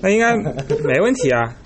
那应该没问题啊。